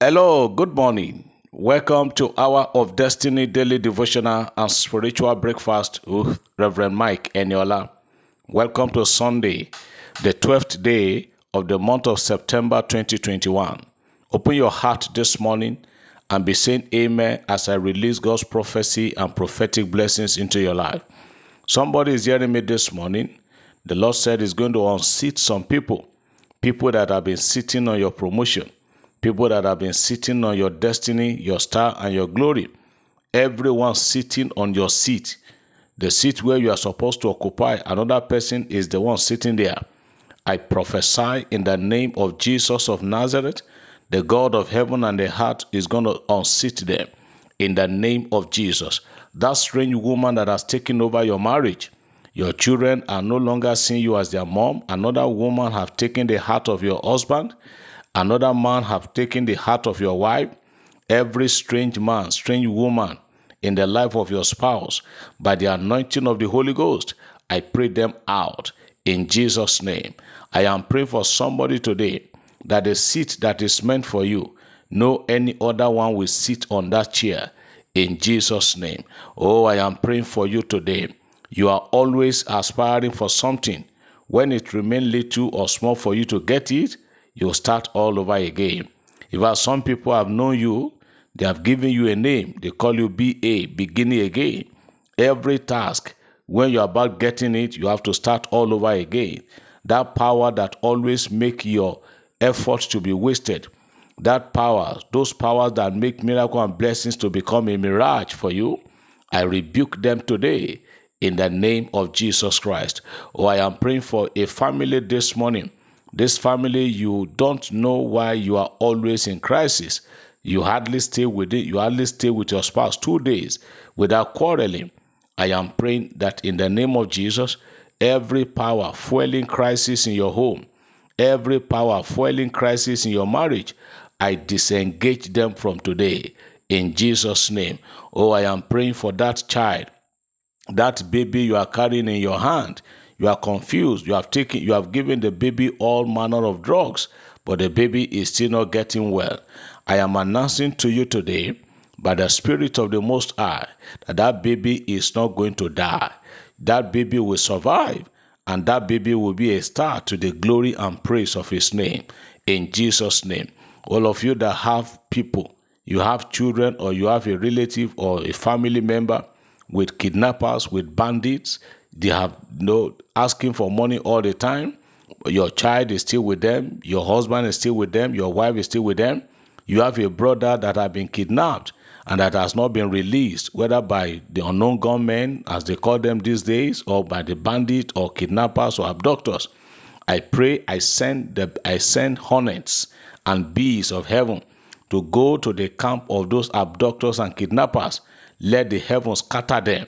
Hello, good morning. Welcome to Hour of Destiny Daily Devotional and Spiritual Breakfast with Reverend Mike Eniola. Welcome to Sunday, the 12th day of the month of September 2021. Open your heart this morning and be saying amen as I release God's prophecy and prophetic blessings into your life. Somebody is hearing me this morning. The Lord said He's going to unseat some people, people that have been sitting on your promotion, people that have been sitting on your destiny, your star, and your glory. Everyone sitting on your seat, the seat where you are supposed to occupy, another person is the one sitting there. I prophesy in the name of Jesus of Nazareth, the God of heaven and the heart is going to unseat them in the name of Jesus. That strange woman that has taken over your marriage, your children are no longer seeing you as their mom. Another woman have taken the heart of your husband. Another man have taken the heart of your wife. Every strange man, strange woman in the life of your spouse, by the anointing of the Holy Ghost, I pray them out in Jesus' name. I am praying for somebody today that the seat that is meant for you, no any other one will sit on that chair in Jesus' name. Oh, I am praying for you today. You are always aspiring for something. When it remains little or small for you to get it, you start all over again. If some people have known you, they have given you a name. They call you BA, beginning again. Every task, when you're about getting it, you have to start all over again. That power that always make your efforts to be wasted. That power, those powers that make miracle and blessings to become a mirage for you, I rebuke them today in the name of Jesus Christ. Oh, I am praying for a family this morning. This family, you don't know why you are always in crisis. You hardly stay with it, you hardly stay with your spouse two days without quarreling. I am praying that in the name of Jesus, every power fueling crisis in your home, every power fueling crisis in your marriage, I disengage them from today in Jesus' name. Oh, I am praying for that child that baby you are carrying in your hand you are confused. You have taken you have given the baby all manner of drugs but the baby is still not getting well. I am announcing to you today by the spirit of the most high that that baby is not going to die. That baby will survive and that baby will be a star to the glory and praise of his name. In jesus name. All of you that have people you have children or you have a relative or a family member with kidnappers, with bandits. They have no asking for money all the time. Your child is still with them. Your husband is still with them. Your wife is still with them. You have a brother that has been kidnapped and that has not been released, whether by the unknown gunmen, as they call them these days, or by the bandit or kidnappers or abductors. I pray I send the I send hornets and bees of heaven to go to the camp of those abductors and kidnappers let the heavens scatter them.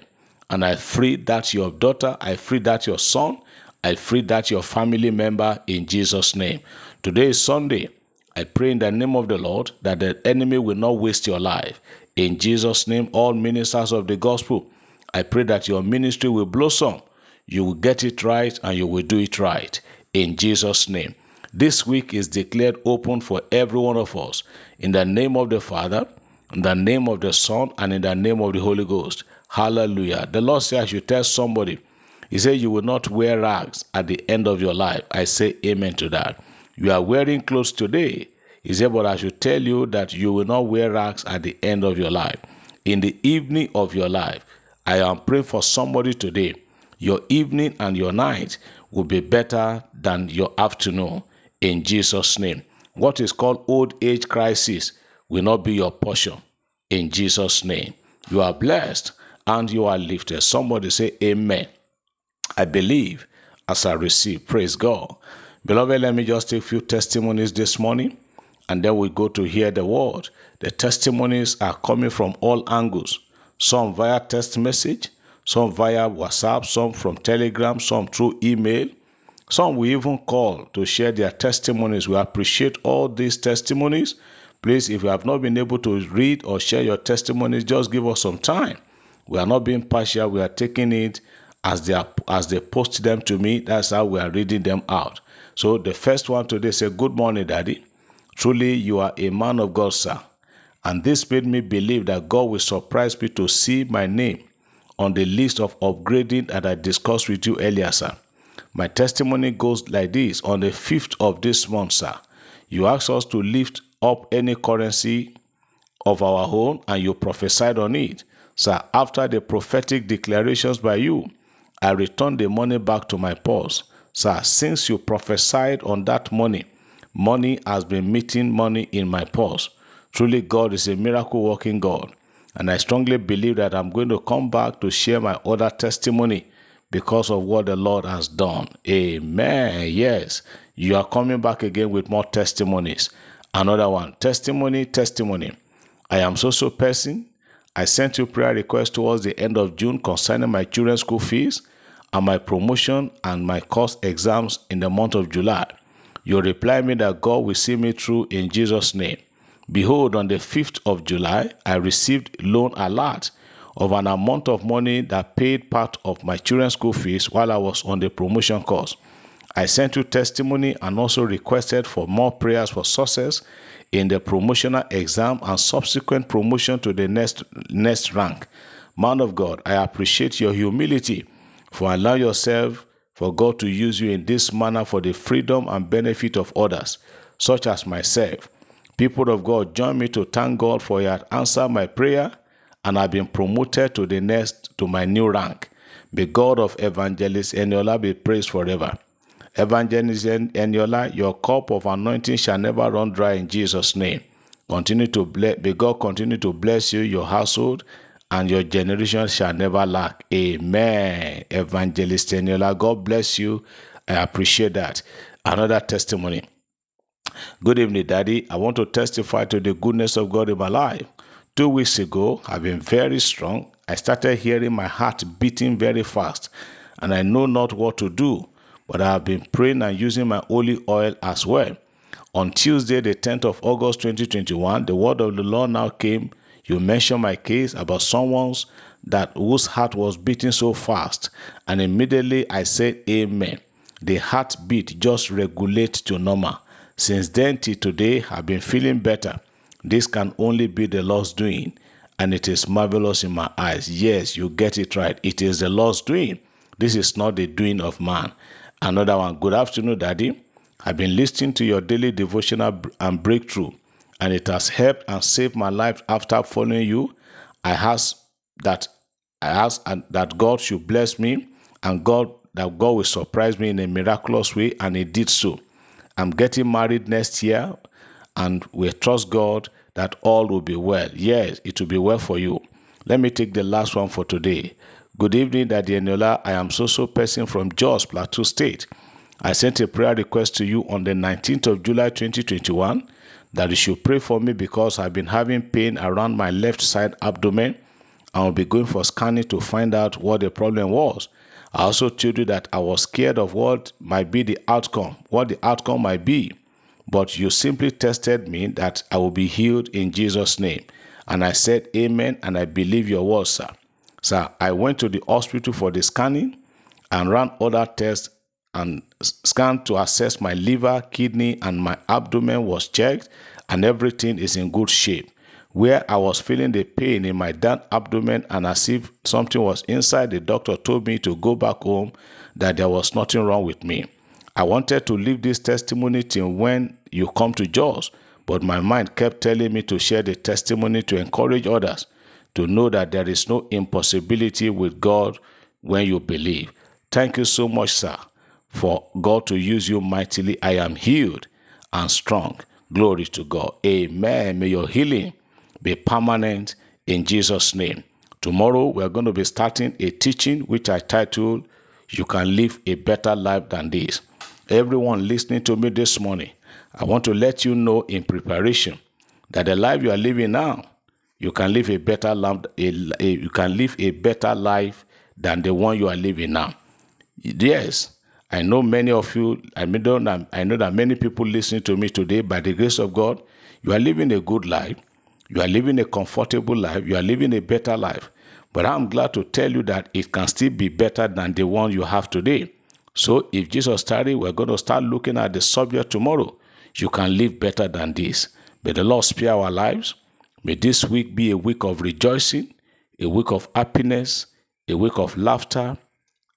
And I free that your daughter, I free that your son, I free that your family member in Jesus' name. Today is Sunday. I pray in the name of the Lord that the enemy will not waste your life. In Jesus' name, all ministers of the gospel, I pray that your ministry will blossom. You will get it right and you will do it right. In Jesus' name. This week is declared open for every one of us. In the name of the Father, in the name of the Son, and in the name of the Holy Ghost. Hallelujah. The Lord says, I should tell somebody, He said, You will not wear rags at the end of your life. I say amen to that. You are wearing clothes today. He said, But I should tell you that you will not wear rags at the end of your life. In the evening of your life, I am praying for somebody today. Your evening and your night will be better than your afternoon in Jesus' name. What is called old age crisis will not be your portion in Jesus' name. You are blessed and you are lifted. Somebody say, Amen. I believe as I receive. Praise God. Beloved, let me just take a few testimonies this morning and then we go to hear the word. The testimonies are coming from all angles some via text message, some via WhatsApp, some from Telegram, some through email. Some we even call to share their testimonies. We appreciate all these testimonies Please, if you have not been able to read or share your testimonies, just give us some time. We are not being partial. We are taking it as they are, as they post them to me. That's how we are reading them out. So the first one today say, "Good morning, Daddy. Truly, you are a man of God, sir. And this made me believe that God will surprise me to see my name on the list of upgrading that I discussed with you earlier, sir. My testimony goes like this on the 5th of this month, sir. You asked us to lift up any currency of our own and you prophesied on it. Sir, after the prophetic declarations by you, I returned the money back to my purse. Sir, since you prophesied on that money, money has been meeting money in my purse. Truly, God is a miracle working God. And I strongly believe that I'm going to come back to share my other testimony because of what the Lord has done. Amen. Yes, you are coming back again with more testimonies. Another one testimony, testimony. I am so so person. I sent you prayer requests towards the end of June concerning my children's school fees and my promotion and my course exams in the month of July. You reply me that God will see me through in Jesus' name. Behold, on the 5th of July, I received loan alert of an amount of money that paid part of my children's school fees while I was on the promotion course. I sent you testimony and also requested for more prayers for success in the promotional exam and subsequent promotion to the next next rank. Man of God, I appreciate your humility for allowing yourself for God to use you in this manner for the freedom and benefit of others, such as myself. People of God, join me to thank God for had answered my prayer and I've been promoted to the next to my new rank. May God of evangelists Evangelist Eniola be praised forever. Evangelist Eniola, your cup of anointing shall never run dry in Jesus' name. Continue to bless, may God continue to bless you, your household, and your generation shall never lack. Amen. Evangelist Eniola, God bless you. I appreciate that. Another testimony. Good evening, Daddy. I want to testify to the goodness of God in my life. Two weeks ago, I've been very strong. I started hearing my heart beating very fast, and I know not what to do, but I have been praying and using my holy oil as well. On Tuesday, the 10th of August 2021, the word of the Lord now came. You mentioned my case about someone's that whose heart was beating so fast, and immediately I said, Amen. The heartbeat just regulate to normal. Since then till today, I've been feeling better. This can only be the Lord's doing, and it is marvelous in my eyes. Yes, you get it right. It is the Lord's doing. This is not the doing of man. Another one. Good afternoon, Daddy. I've been listening to your daily devotional and breakthrough, and it has helped and saved my life after following you. I ask that I ask that God should bless me and God that God will surprise me in a miraculous way, and He did so. I'm getting married next year and we trust God that all will be well. Yes, it will be well for you. Let me take the last one for today. Good evening, Daddy Eniola. I am so-so person from Jos, Plateau State. I sent a prayer request to you on the 19th of July 2021 that you should pray for me because I've been having pain around my left side abdomen. I will be going for scanning to find out what the problem was. I also told you that I was scared of what might be the outcome, what the outcome might be but you simply tested me that I will be healed in Jesus' name. And I said, Amen, and I believe your word, sir. Sir, I went to the hospital for the scanning and ran other tests and scanned to assess my liver, kidney, and my abdomen was checked, and everything is in good shape. Where I was feeling the pain in my down abdomen and as if something was inside, the doctor told me to go back home, that there was nothing wrong with me. I wanted to leave this testimony till when you come to Jos, but my mind kept telling me to share the testimony to encourage others to know that there is no impossibility with God when you believe. Thank you so much, sir, for God to use you mightily. I am healed and strong. Glory to God. Amen. May your healing be permanent in Jesus' name. Tomorrow, we're going to be starting a teaching which I titled, You Can Live a Better Life Than This. Everyone listening to me this morning, I want to let you know in preparation that the life you are living now, you can live a better life, a, a, you can live a better life than the one you are living now. Yes, I know many of you, I know, I know that many people listening to me today, by the grace of God, you are living a good life, you are living a comfortable life, you are living a better life. But I'm glad to tell you that it can still be better than the one you have today. So if Jesus started, we're going to start looking at the subject tomorrow you can live better than this. May the Lord spare our lives. May this week be a week of rejoicing, a week of happiness, a week of laughter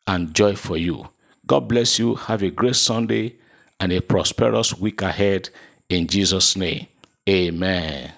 and joy for you. God bless you. Have a great Sunday and a prosperous week ahead in Jesus' name. Amen.